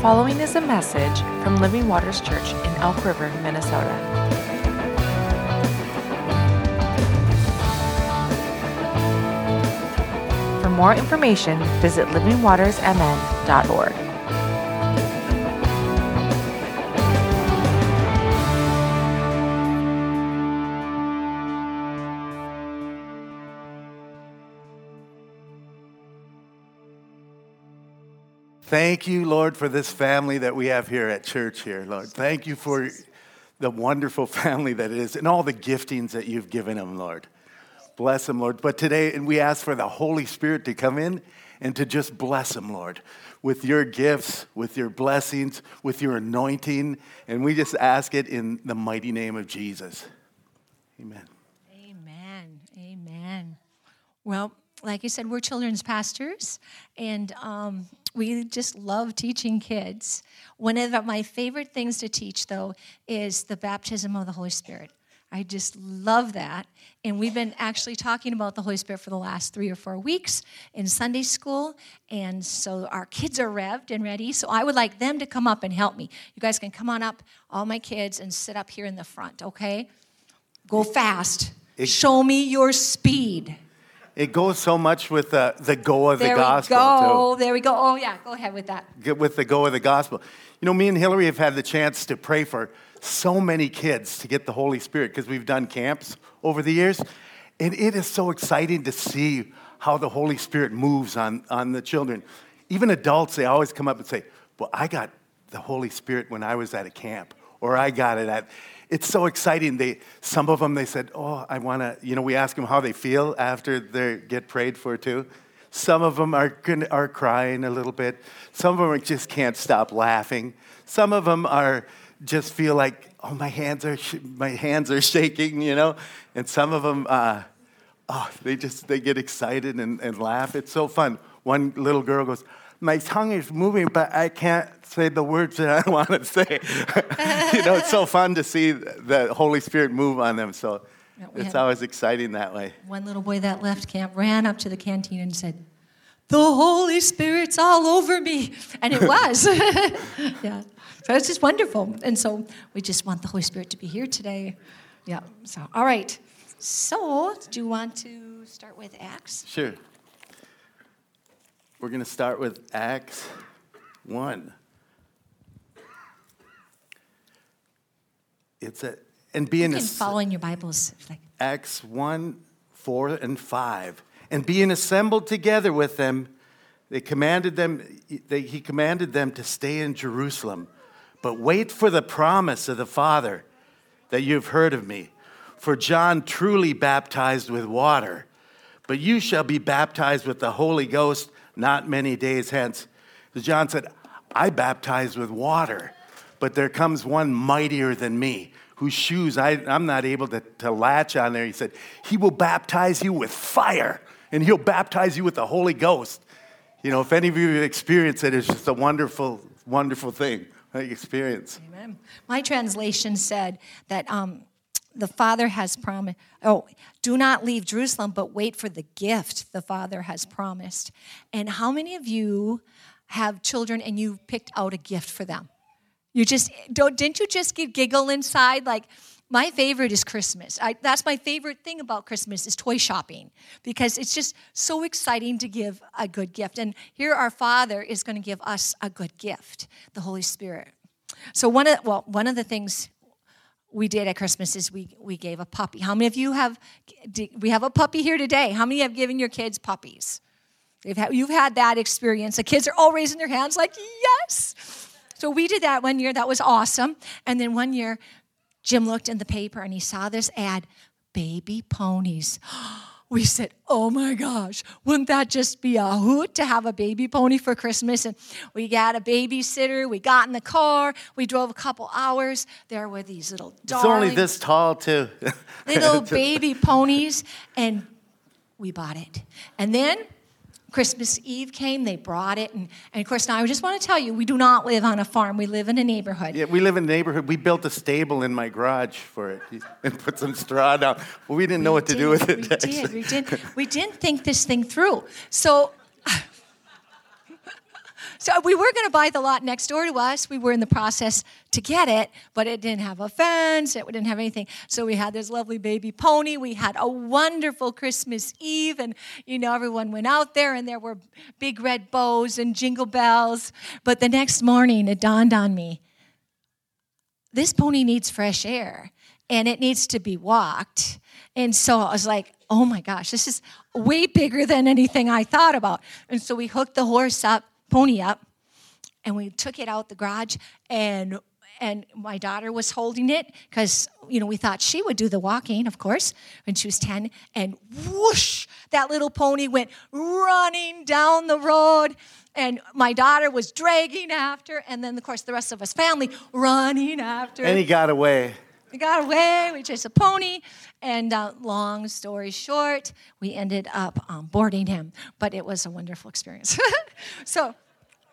following is a message from Living Waters Church in Elk River, Minnesota. For more information, visit livingwatersmn.org. Thank you, Lord, for this family that we have here at church here, Lord. Thank you for the wonderful family that it is and all the giftings that you've given them, Lord. Bless them, Lord. But today, and we ask for the Holy Spirit to come in and to just bless them, Lord, with your gifts, with your blessings, with your anointing. And we just ask it in the mighty name of Jesus. Amen. Amen. Amen. Well, like you said, we're children's pastors, and um, we just love teaching kids. One of my favorite things to teach, though, is the baptism of the Holy Spirit. I just love that. And we've been actually talking about the Holy Spirit for the last three or four weeks in Sunday school. And so our kids are revved and ready. So I would like them to come up and help me. You guys can come on up, all my kids, and sit up here in the front, okay? Go fast. Show me your speed. It goes so much with the, the go of There the gospel, There we too. go. There we go. Oh, yeah. Go ahead with that. get with the go of the gospel. You know, me and Hillary have had the chance to pray for so many kids to get the Holy Spirit because we've done camps over the years. And it is so exciting to see how the Holy Spirit moves on, on the children. Even adults, they always come up and say, Well, I got the Holy Spirit when I was at a camp, or I got it at. It's so exciting. They, some of them, they said, Oh, I want to, you know, we ask them how they feel after they get prayed for too. Some of them are, are crying a little bit. Some of them just can't stop laughing. Some of them are just feel like, oh, my hands are, sh- my hands are shaking, you know. And some of them, uh, oh, they just they get excited and, and laugh. It's so fun. One little girl goes, my tongue is moving, but I can't say the words that I want to say. you know, it's so fun to see the Holy Spirit move on them. So Yeah, it's always exciting that way. One little boy that left camp ran up to the canteen and said, The Holy Spirit's all over me. And it was. yeah. So it's just wonderful. And so we just want the Holy Spirit to be here today. Yeah. So, all right. So, do you want to start with Acts? Sure. We're going to start with Acts 1. It's a, and being You a, can follow in your Bibles. Like, Acts 1, 4, and 5. And being assembled together with them, they commanded them, they, he commanded them to stay in Jerusalem, but wait for the promise of the Father that you've heard of me. For John truly baptized with water, but you shall be baptized with the Holy Ghost not many days hence. So John said, I baptize with water, but there comes one mightier than me, whose shoes I, I'm not able to, to latch on there. He said, He will baptize you with fire, and He'll baptize you with the Holy Ghost. You know, if any of you have experienced it, it's just a wonderful, wonderful thing, experience. Amen. My translation said that um, the Father has promised, oh, do not leave Jerusalem, but wait for the gift the Father has promised. And how many of you have children and you picked out a gift for them? You just, don't, didn't you just get giggle inside? Like, my favorite is Christmas. I, that's my favorite thing about Christmas is toy shopping because it's just so exciting to give a good gift. And here our Father is going to give us a good gift, the Holy Spirit. So one of well, one of the things we did at Christmas is we we gave a puppy. How many of you have? We have a puppy here today. How many have given your kids puppies? Had, you've had that experience. The kids are all raising their hands like yes. So we did that one year. That was awesome. And then one year, Jim looked in the paper and he saw this ad, baby ponies. Oh, We said, oh my gosh, wouldn't that just be a hoot to have a baby pony for Christmas? And we got a babysitter. We got in the car. We drove a couple hours. There were these little dogs. It's only this tall, too. little baby ponies, and we bought it. And then Christmas Eve came, they brought it. And, and of course, now I just want to tell you, we do not live on a farm, we live in a neighborhood. Yeah, we live in a neighborhood. We built a stable in my garage for it and put some straw down. Well, we didn't know what to do with it. We did. We did. We didn't think this thing through. So, so we were going to buy the lot next door to us. We were in the process to get it, but it didn't have a fence. It didn't have anything. So we had this lovely baby pony. We had a wonderful Christmas Eve, and you know everyone went out there, and there were big red bows and jingle bells. But the next morning, it dawned on me: this pony needs fresh air, and it needs to be walked. And so I was like, oh my gosh, this is way bigger than anything I thought about. And so we hooked the horse up, pony up, and we took it out the garage and and my daughter was holding it because you know we thought she would do the walking of course when she was 10 and whoosh that little pony went running down the road and my daughter was dragging after and then of course the rest of us family running after And he got away. he got away. We chased a pony, and uh, long story short, we ended up um, boarding him. But it was a wonderful experience. so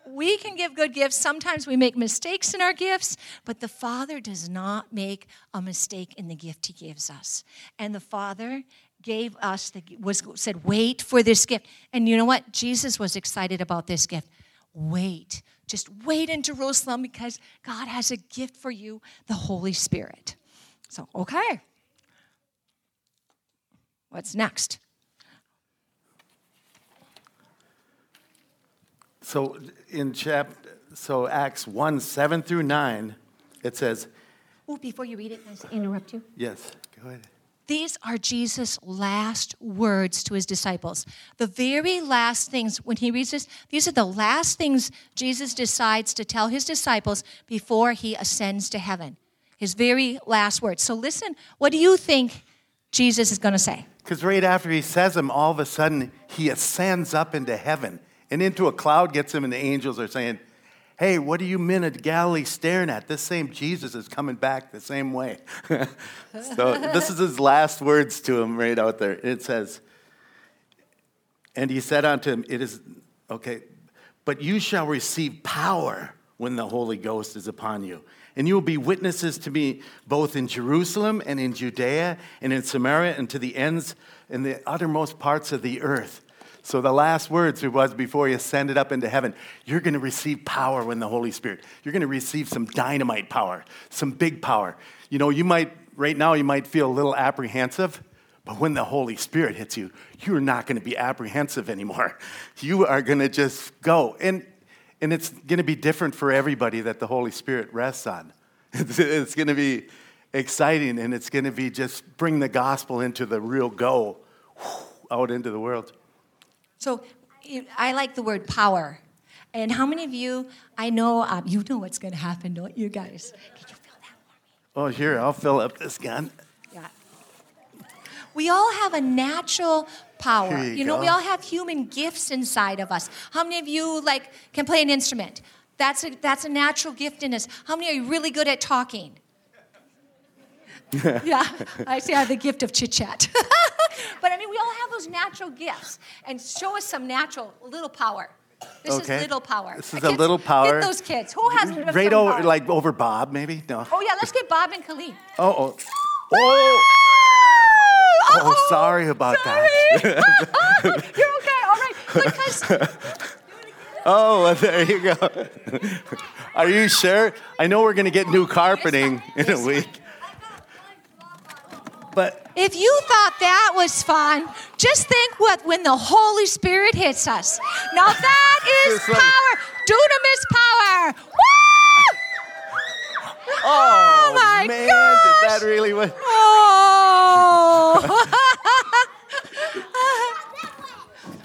we can give good gifts. Sometimes we make mistakes in our gifts, but the Father does not make a mistake in the gift He gives us. And the Father gave us the was said, "Wait for this gift." And you know what? Jesus was excited about this gift. Wait. Just wait in Jerusalem because God has a gift for you, the Holy Spirit. So, okay. What's next? So in chapter, so Acts 1, 7 through 9, it says, Oh, before you read it, can I interrupt you? yes, go ahead. These are Jesus' last words to his disciples. The very last things, when he reads this, these are the last things Jesus decides to tell his disciples before he ascends to heaven. His very last words. So listen, what do you think Jesus is going to say? Because right after he says them, all of a sudden he ascends up into heaven and into a cloud gets him, and the angels are saying, Hey, what are you men of Galilee staring at? This same Jesus is coming back the same way. so this is his last words to him right out there. It says, And he said unto him, It is, okay, but you shall receive power when the Holy Ghost is upon you. And you will be witnesses to me both in Jerusalem and in Judea and in Samaria and to the ends and the uttermost parts of the earth. So the last words it was before he ascended up into heaven, you're going to receive power when the Holy Spirit. You're going to receive some dynamite power, some big power. You know, you might right now you might feel a little apprehensive, but when the Holy Spirit hits you, you're not going to be apprehensive anymore. You are going to just go. And and it's going to be different for everybody that the Holy Spirit rests on. It's, it's going to be exciting and it's going to be just bring the gospel into the real go out into the world. So I like the word power. And how many of you, I know, um, you know what's going to happen, don't you guys? Can you feel that for Oh, here, I'll fill up this gun. Yeah. We all have a natural power. Here you know, we all have human gifts inside of us. How many of you like can play an instrument? That's a, that's a natural gift in us. How many are you really good at talking? yeah, I see I have the gift of chit chat. but I mean, we all have those natural gifts. And show us some natural, little power. This Okay. is little power. This is a little power. Get those kids. Who has some Right over, power? like over Bob, maybe? No. Oh yeah, let's get Bob and Colleen. Oh, oh. Oh, oh, oh sorry about that. You're okay. All right. Because Oh, well, there you go. Are you sure? I know we're going to get new carpeting in a week. But if you thought that was fun, just think what when the Holy Spirit hits us. Now that is power. Dunamis power. Woo! oh, oh my man, gosh. did that really what? Oh.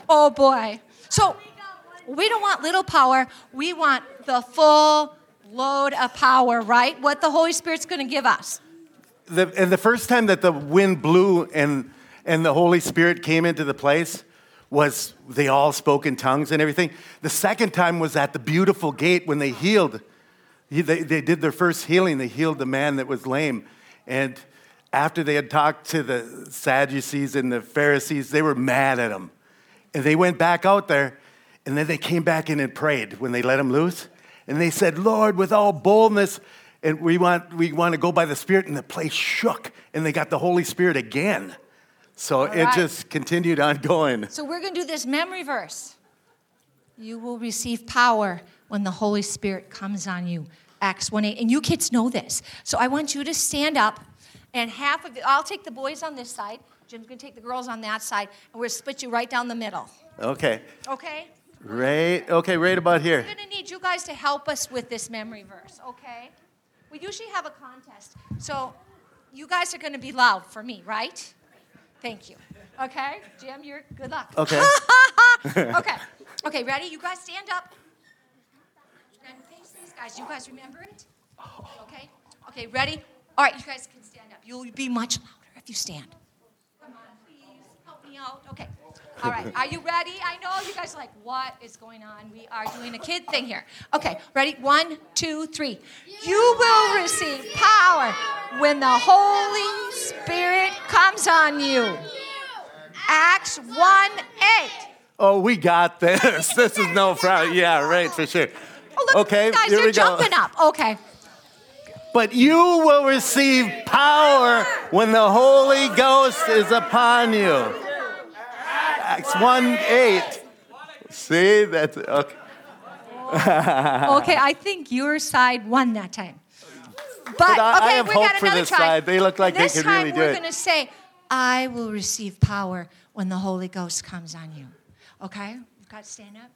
oh boy. So we don't want little power. We want the full load of power, right? What the Holy Spirit's going to give us. The, and the first time that the wind blew and, and the Holy Spirit came into the place was they all spoke in tongues and everything. The second time was at the beautiful gate when they healed. He- They, they did their first healing. They healed the man that was lame. And after they had talked to the Sadducees and the Pharisees, they were mad at him. And they went back out there, and then they came back in and prayed when they let him loose. And they said, Lord, with all boldness, and we want, we want to go by the Spirit. And the place shook, and they got the Holy Spirit again. So it just continued on going. So we're going to do this memory verse. You will receive power when the Holy Spirit comes on you. Acts 1 8. And you kids know this. So I want you to stand up, and half of it, I'll take the boys on this side. Jim's going to take the girls on that side, and we're going to split you right down the middle. Okay. Okay? Right. Okay, right about here. We're going to need you guys to help us with this memory verse, okay? We usually have a contest. So you guys are going to be loud for me, right? Thank you. Okay? Jim, you're good luck. Okay. okay. Okay, ready? You guys stand up. And face these guys. You guys remember it? Okay? Okay, ready? All right, you guys can. You'll be much louder if you stand. Come on, please. Help me out. Okay. All right. Are you ready? I know you guys are like, what is going on? We are doing a kid thing here. Okay, ready? One, two, three. You will receive power when the Holy Spirit comes on you. Acts 1 8. Oh, we got this. This is no problem. Yeah, right, for sure. Oh, look, Okay, guys, here they're we go. jumping up. Okay. But you will receive power when the Holy Ghost is upon you. Acts 1 8. See? That's okay. Okay, I think your side won that time. But, But I- I have we hope got for this try. side. They look like they this could time really do it. This time we're going to say, I will receive power when the Holy Ghost comes on you. Okay? You've got to stand up.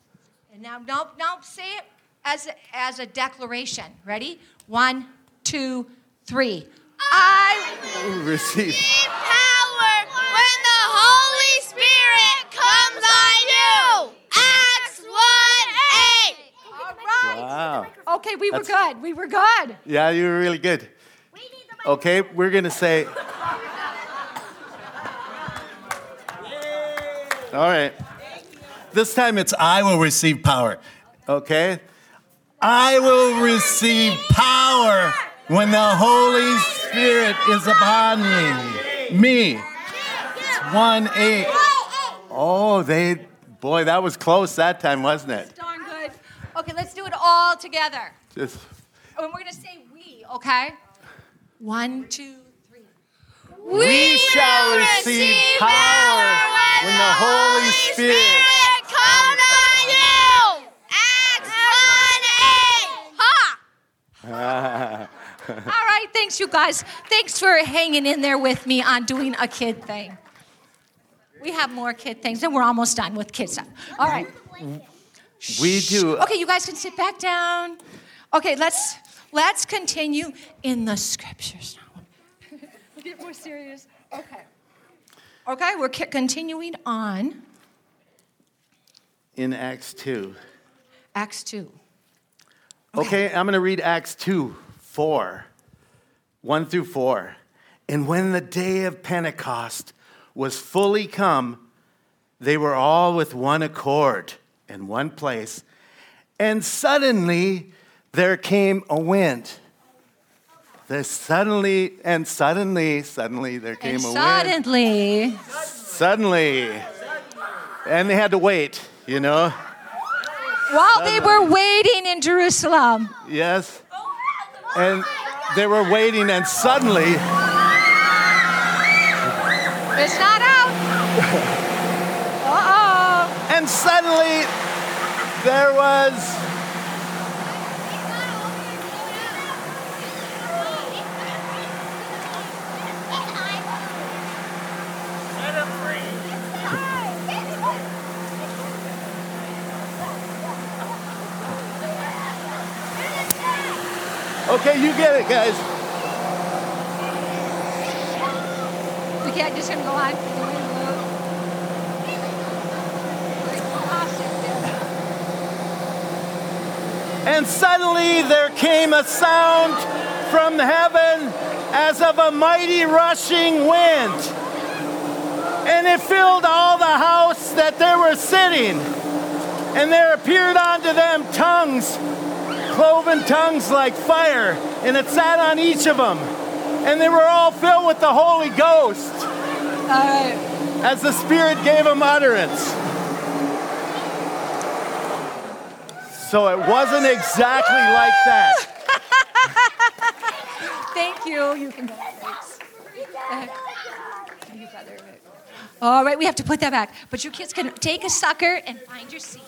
And now, no, no, say it as a, as a declaration. Ready? One, two, three. I will Receive. power when the Holy Spirit comes on you. Acts 1 8. All right. Wow. Okay, we were That's- good. We were good. Yeah, you were really good. Okay, we're going to say. All right. This time it's I will receive power. Okay? I will receive power when the Holy Spirit is upon me. Me. It's 1 8. Oh, they, boy, that was close that time, wasn't it? Darn good. Okay, let's do it all together. Just, And we're going to say we, okay? One, two, three. we shall receive power when the Holy Spirit. comes on you. Acts 1 8. Ha! Ah. All right, thanks, you guys. Thanks for hanging in there with me on doing a kid thing. We have more kid things, and we're almost done with kid stuff. All right. We do. Okay, you guys can sit back down. Okay, let's let's continue in the scriptures now. we'll get more serious. Okay. Okay, we're c- continuing on in Acts 2. Acts 2. Okay, I'm going to read Acts 2 4, 1 through 4. And when the day of Pentecost was fully come, they were all with one accord in one place. And suddenly there came a wind. There suddenly, and suddenly, suddenly there came And a wind. suddenly, Suddenly. And they had to wait, you know? while they were waiting in Jerusalem, Yes. And they were waiting, and suddenly, it's not out. Uh and suddenly, there was okay, you get it, guys. Okay, I'm just gonna go on. And suddenly there came a sound from heaven as of a mighty rushing wind. And it filled all the house that they were sitting. And there appeared unto them tongues, cloven tongues like fire, and it sat on each of them. And they were all filled with the Holy Ghost as the Spirit gave them utterance. So it wasn't exactly like that. Thank you. You can go. All right, we have to put that back. But you kids can take a sucker and find your seat.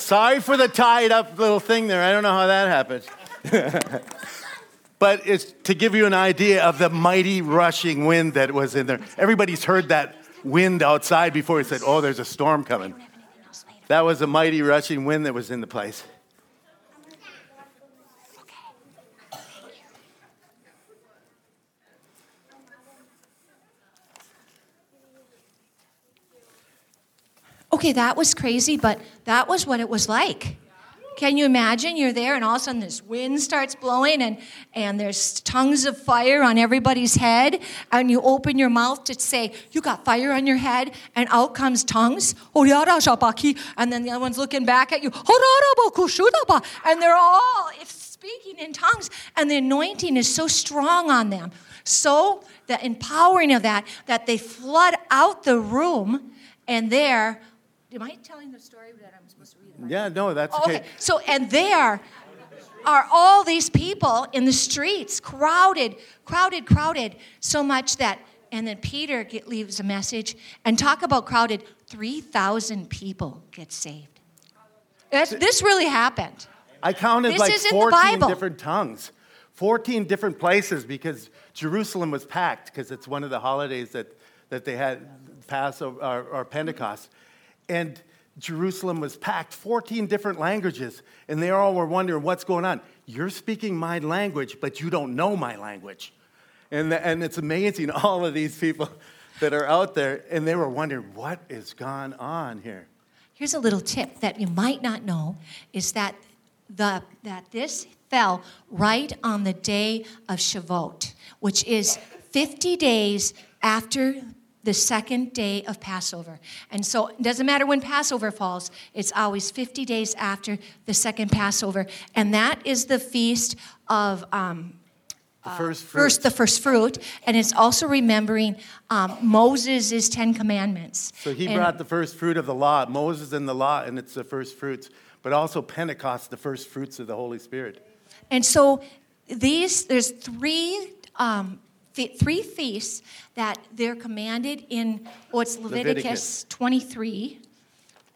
Sorry for the tied up little thing there. I don't know how that happened. but it's to give you an idea of the mighty rushing wind that was in there. Everybody's heard that wind outside before. He said, Oh, there's a storm coming. That was a mighty rushing wind that was in the place. Okay, that was crazy, but that was what it was like. Can you imagine? You're there, and all of a sudden this wind starts blowing, and, and there's tongues of fire on everybody's head. And you open your mouth to say, You got fire on your head, and out comes tongues. And then the other one's looking back at you. And they're all speaking in tongues, and the anointing is so strong on them. So, the empowering of that, that they flood out the room, and there, am I telling the story that I'm supposed to read? Yeah, no, that's Oh, okay. okay. So, and there are all these people in the streets, crowded, crowded, crowded, so much that, and then Peter get, leaves a message and talk about crowded, 3,000 people get saved. That's, this really happened. I counted This like 14 different tongues, 14 different places because Jerusalem was packed because it's one of the holidays that, that they had, Passover or, or Pentecost. And Jerusalem was packed, 14 different languages, and they all were wondering what's going on. You're speaking my language, but you don't know my language. And, the, and it's amazing, all of these people that are out there, and they were wondering what is gone on here. Here's a little tip that you might not know is that the that this fell right on the day of Shavuot, which is 50 days after the second day of Passover. And so it doesn't matter when Passover falls, it's always 50 days after the second Passover. And that is the feast of um, The first fruit. first the first fruit, and it's also remembering um, Moses' Ten Commandments. So he And- brought the first fruit of the law, Moses and the law, and it's the first fruits, but also Pentecost, the first fruits of the Holy Spirit. And so these, there's three, um, three feasts that they're commanded in what's Leviticus, Leviticus. 23,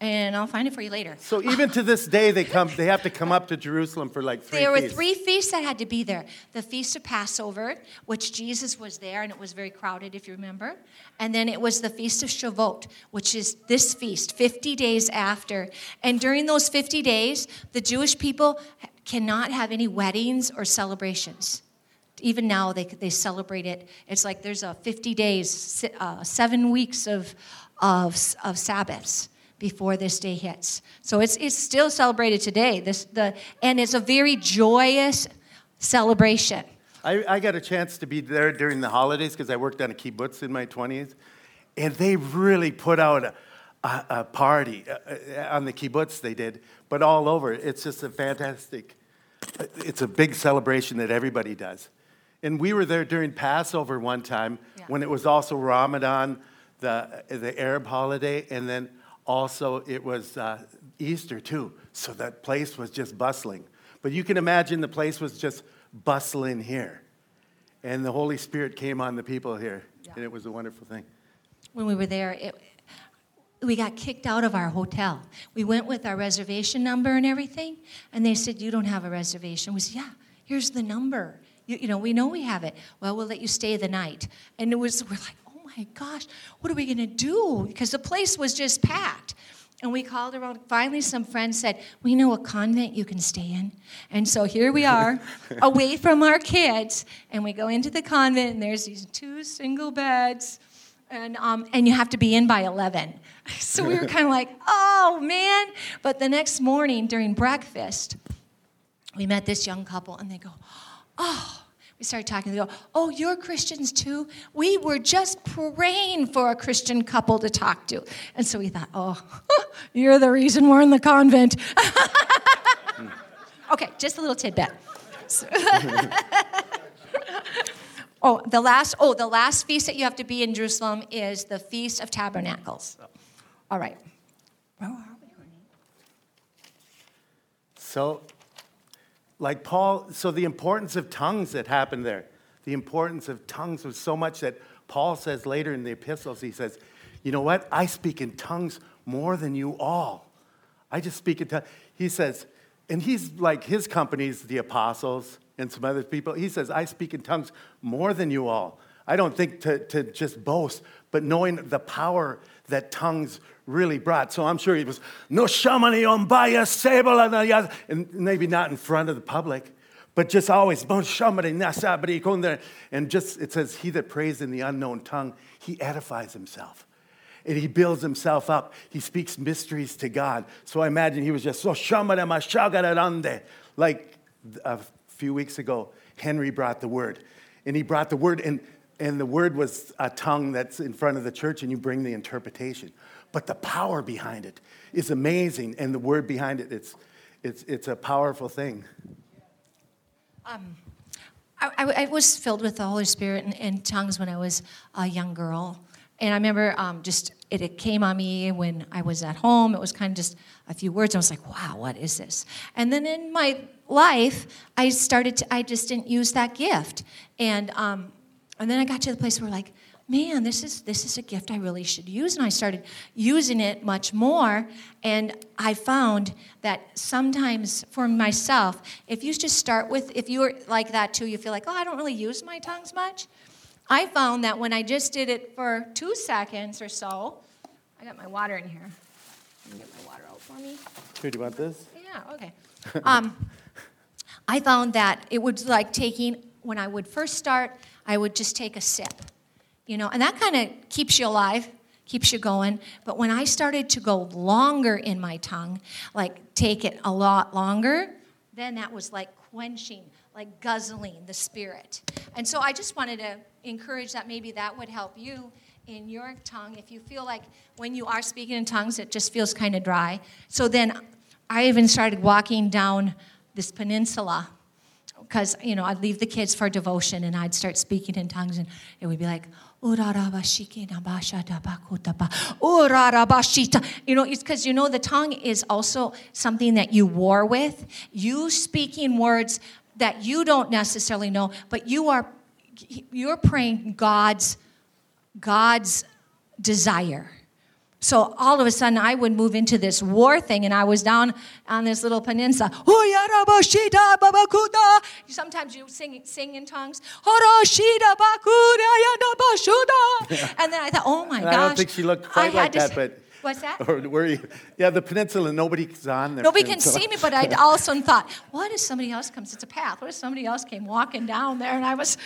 and I'll find it for you later. So even to this day, they come. They have to come up to Jerusalem for like three. There were feasts. three feasts that had to be there. The Feast of Passover, which Jesus was there, and it was very crowded, if you remember. And then it was the Feast of Shavuot, which is this feast, 50 days after. And during those 50 days, the Jewish people cannot have any weddings or celebrations. Even now, they, they celebrate it. It's like there's a 50 days, uh, seven weeks of, of, of Sabbaths before this day hits. So it's, it's still celebrated today. This, the, and it's a very joyous celebration. I, I got a chance to be there during the holidays because I worked on a kibbutz in my 20s, and they really put out a, a, a party uh, uh, on the kibbutz. They did, but all over. It's just a fantastic. It's a big celebration that everybody does, and we were there during Passover one time Yeah. when it was also Ramadan, the the Arab holiday, and then also it was uh, Easter too. So that place was just bustling. But you can imagine the place was just bustling here. And the Holy Spirit came on the people here. And it was a wonderful thing. When we were there, it, we got kicked out of our hotel. We went with our reservation number and everything, and they said, You don't have a reservation. We said, Yeah, here's the number. You, you know, we know we have it. Well, we'll let you stay the night. And it was, we're like, Oh my gosh, what are we going to do? Because the place was just packed. And we called around. Finally, some friends said, We know a convent you can stay in. And so here we are, away from our kids. And we go into the convent, and there's these two single beds. And, um, and you have to be in by 11. So we were kind of like, Oh, man. But the next morning during breakfast, we met this young couple, and they go, Oh, we started talking. They go, Oh, you're Christians too? We were just praying for a Christian couple to talk to. And so we thought, Oh, you're the reason we're in the convent. okay, just a little tidbit. Oh, the last, oh, the last feast that you have to be in Jerusalem is the Feast of Tabernacles. All right. So, like Paul, so the importance of tongues that happened there, the importance of tongues was so much that Paul says later in the epistles, he says, You know what? I speak in tongues more than you all. I just speak in tongues. He says, and he's like his company's the apostles and some other people. He says, I speak in tongues more than you all. I don't think to, to just boast, but knowing the power that tongues really brought. So I'm sure he was, no shamani ombaya sable, and maybe not in front of the public, but just always, and just, it says, he that prays in the unknown tongue, he edifies himself. And he builds himself up. He speaks mysteries to God. So I imagine he was just so like a few weeks ago, Henry brought the word. And he brought the word, and, and the word was a tongue that's in front of the church, and you bring the interpretation. But the power behind it is amazing, and the word behind it, it's, it's, it's a powerful thing. Um, I, I, was filled with the Holy Spirit and, and, tongues when I was a young girl. And I remember um, just it, it, came on me when I was at home. It was kind of just a few words. I was like, wow, what is this? And then in my life, I started to, I just didn't use that gift. And, um, and then I got to the place where, like, man, this is this is a gift I really should use. And I started using it much more. And I found that sometimes for myself, if you just start with, if you're like that too, you feel like, oh, I don't really use my tongues much. I found that when I just did it for two seconds or so, I got my water in here. Can you get my water out for me? Here, do you want this? Yeah, okay. um, I found that it was like taking, when I would first start, I would just take a sip you know, and that kind of keeps you alive, keeps you going. But when I started to go longer in my tongue, like take it a lot longer, then that was like quenching, like guzzling the spirit. And so I just wanted to encourage that maybe that would help you in your tongue if you feel like when you are speaking in tongues, it just feels kind of dry. So then I even started walking down this peninsula because you know I'd leave the kids for devotion and I'd start speaking in tongues and it would be like you know, it's because you know the tongue is also something that you war with. You speaking words that you don't necessarily know, but you are you're praying God's God's desire. So all of a sudden, I would move into this war thing, and I was down on this little peninsula. Sometimes you sing, sing in tongues. And then I thought, oh my gosh. I don't think she looked quite like that, but. What's that? Or were you? Yeah, the peninsula. Nobody's on there. Nobody can see me, but I also thought, what if somebody else comes? It's a path. What if somebody else came walking down there? And I was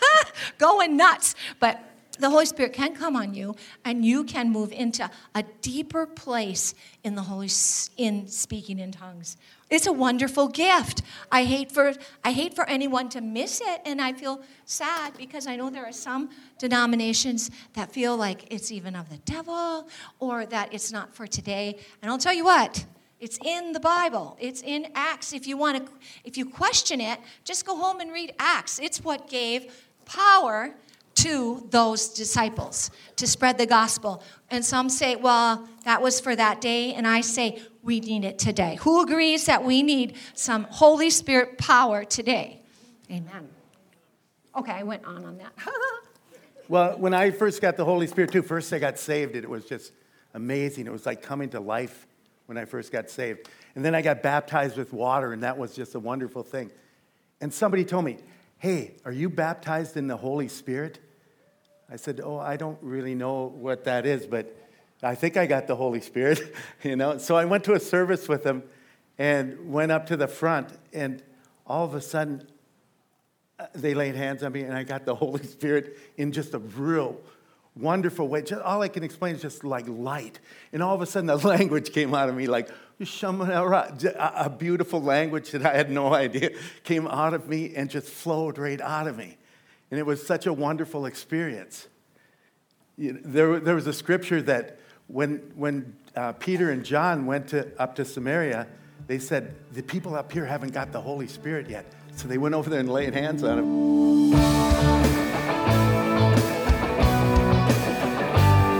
going nuts. But the Holy Spirit can come on you and you can move into a deeper place in the Holy in speaking in tongues. It's a wonderful gift. I hate for I hate for anyone to miss it and I feel sad because I know there are some denominations that feel like it's even of the devil or that it's not for today. And I'll tell you what, it's in the Bible. It's in Acts. If you want to if you question it, just go home and read Acts. It's what gave power to those disciples to spread the gospel. And some say, well, that was for that day. And I say, we need it today. Who agrees that we need some Holy Spirit power today? Amen. Okay, I went on on that. well, when I first got the Holy Spirit, too, first I got saved, it was just amazing. It was like coming to life when I first got saved. And then I got baptized with water, and that was just a wonderful thing. And somebody told me, Hey, are you baptized in the Holy Spirit? I said, Oh, I don't really know what that is, but I think I got the Holy Spirit, you know. So I went to a service with them and went up to the front, and all of a sudden, uh, they laid hands on me, and I got the Holy Spirit in just a real wonderful way. Just, all I can explain is just like light. And all of a sudden, the language came out of me like, a beautiful language that I had no idea came out of me and just flowed right out of me. And it was such a wonderful experience. There, there was a scripture that when, when uh, Peter and John went to, up to Samaria, they said, The people up here haven't got the Holy Spirit yet. So they went over there and laid hands on him.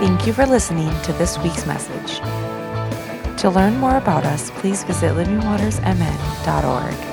Thank you for listening to this week's message. To learn more about us, please visit livingwatersmn.org.